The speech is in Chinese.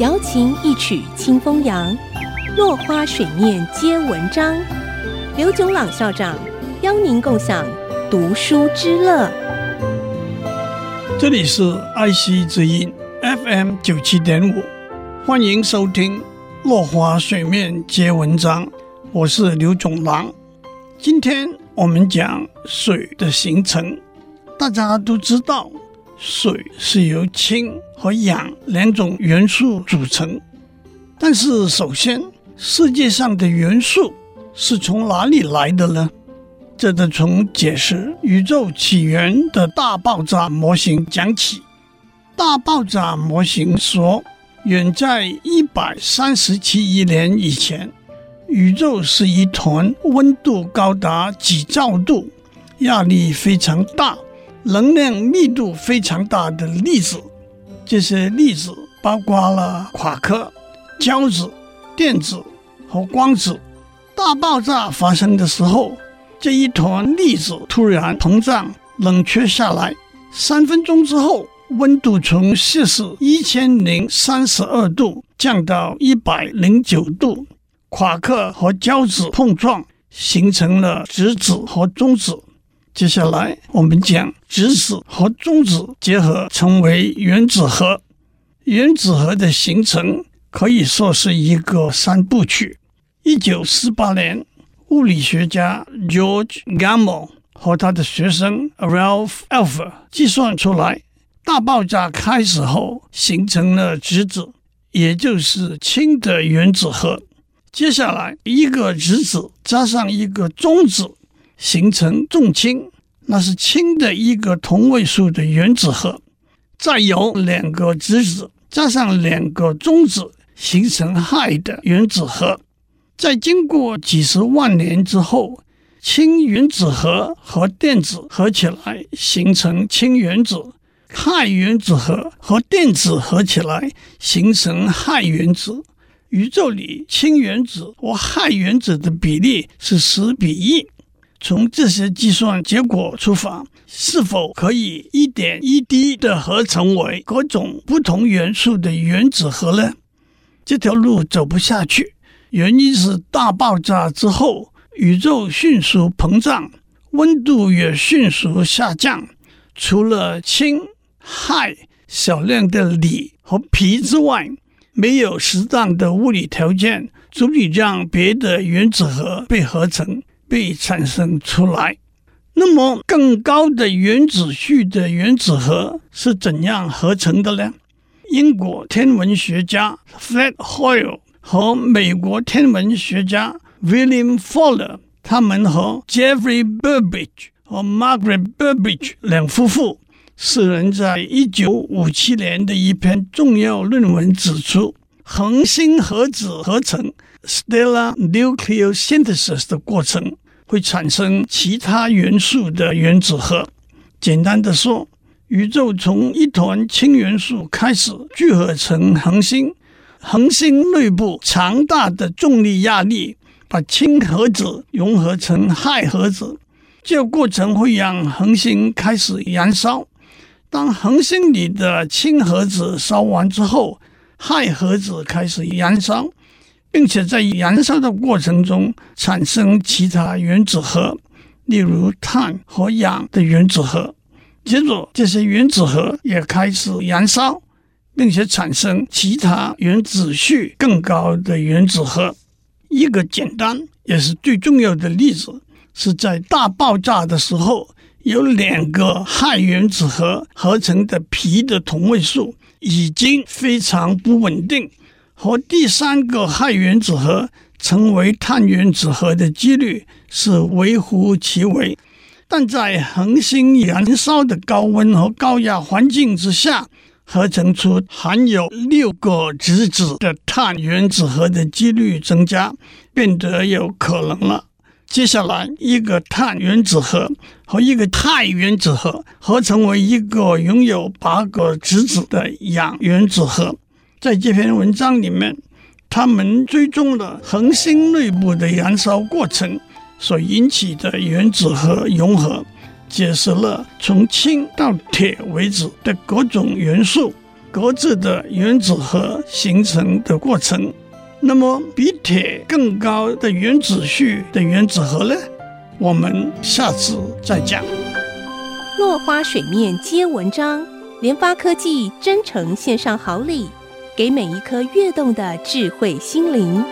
瑶琴一曲清风扬，落花水面皆文章。刘炯朗校长邀您共享读书之乐。这里是爱惜之音 FM 九七点五，欢迎收听《落花水面皆文章》，我是刘炯朗。今天我们讲水的形成，大家都知道。水是由氢和氧两种元素组成，但是首先，世界上的元素是从哪里来的呢？这得从解释宇宙起源的大爆炸模型讲起。大爆炸模型说，远在一百三十七亿年以前，宇宙是一团温度高达几兆度、压力非常大。能量密度非常大的粒子，这些粒子包括了夸克、胶子、电子和光子。大爆炸发生的时候，这一团粒子突然膨胀、冷却下来。三分钟之后，温度从摄氏一千零三十二度降到一百零九度。夸克和胶子碰撞，形成了质子和中子。接下来，我们讲质子和中子结合成为原子核。原子核的形成可以说是一个三部曲。一九四八年，物理学家 George Gamow 和他的学生 Ralph Alpher 计算出来，大爆炸开始后形成了质子，也就是氢的原子核。接下来，一个质子加上一个中子。形成重氢，那是氢的一个同位素的原子核，再由两个质子加上两个中子形成氦的原子核，在经过几十万年之后，氢原子核和电子合起来形成氢原子，氦原子核和电子合起来形成氦原子。宇宙里氢原子和氦原子的比例是十比一。从这些计算结果出发，是否可以一点一滴地合成为各种不同元素的原子核呢？这条路走不下去，原因是大爆炸之后，宇宙迅速膨胀，温度也迅速下降。除了氢、氦、少量的锂和铍之外，没有适当的物理条件足以让别的原子核被合成。被产生出来，那么更高的原子序的原子核是怎样合成的呢？英国天文学家 Fred Hoyle 和美国天文学家 William Fowler，他们和 Jeffrey Burbidge 和 Margaret Burbidge 两夫妇，四人在一九五七年的一篇重要论文指出，恒星核子合成 （stellar nucleosynthesis） 的过程。会产生其他元素的原子核。简单的说，宇宙从一团氢元素开始聚合成恒星，恒星内部强大的重力压力把氢核子融合成氦核子，这个过程会让恒星开始燃烧。当恒星里的氢核子烧完之后，氦核子开始燃烧。并且在燃烧的过程中产生其他原子核，例如碳和氧的原子核。接着，这些原子核也开始燃烧，并且产生其他原子序更高的原子核。一个简单也是最重要的例子，是在大爆炸的时候，有两个氦原子核合成的铍的同位素已经非常不稳定。和第三个氦原子核成为碳原子核的几率是微乎其微，但在恒星燃烧的高温和高压环境之下，合成出含有六个质子的碳原子核的几率增加，变得有可能了。接下来，一个碳原子核和一个氦原子核合成为一个拥有八个质子的氧原子核。在这篇文章里面，他们追踪了恒星内部的燃烧过程所引起的原子核融合，解释了从氢到铁为止的各种元素，各自的原子核形成的过程。那么，比铁更高的原子序的原子核呢？我们下次再讲。落花水面皆文章，联发科技真诚献上好礼，给每一颗跃动的智慧心灵。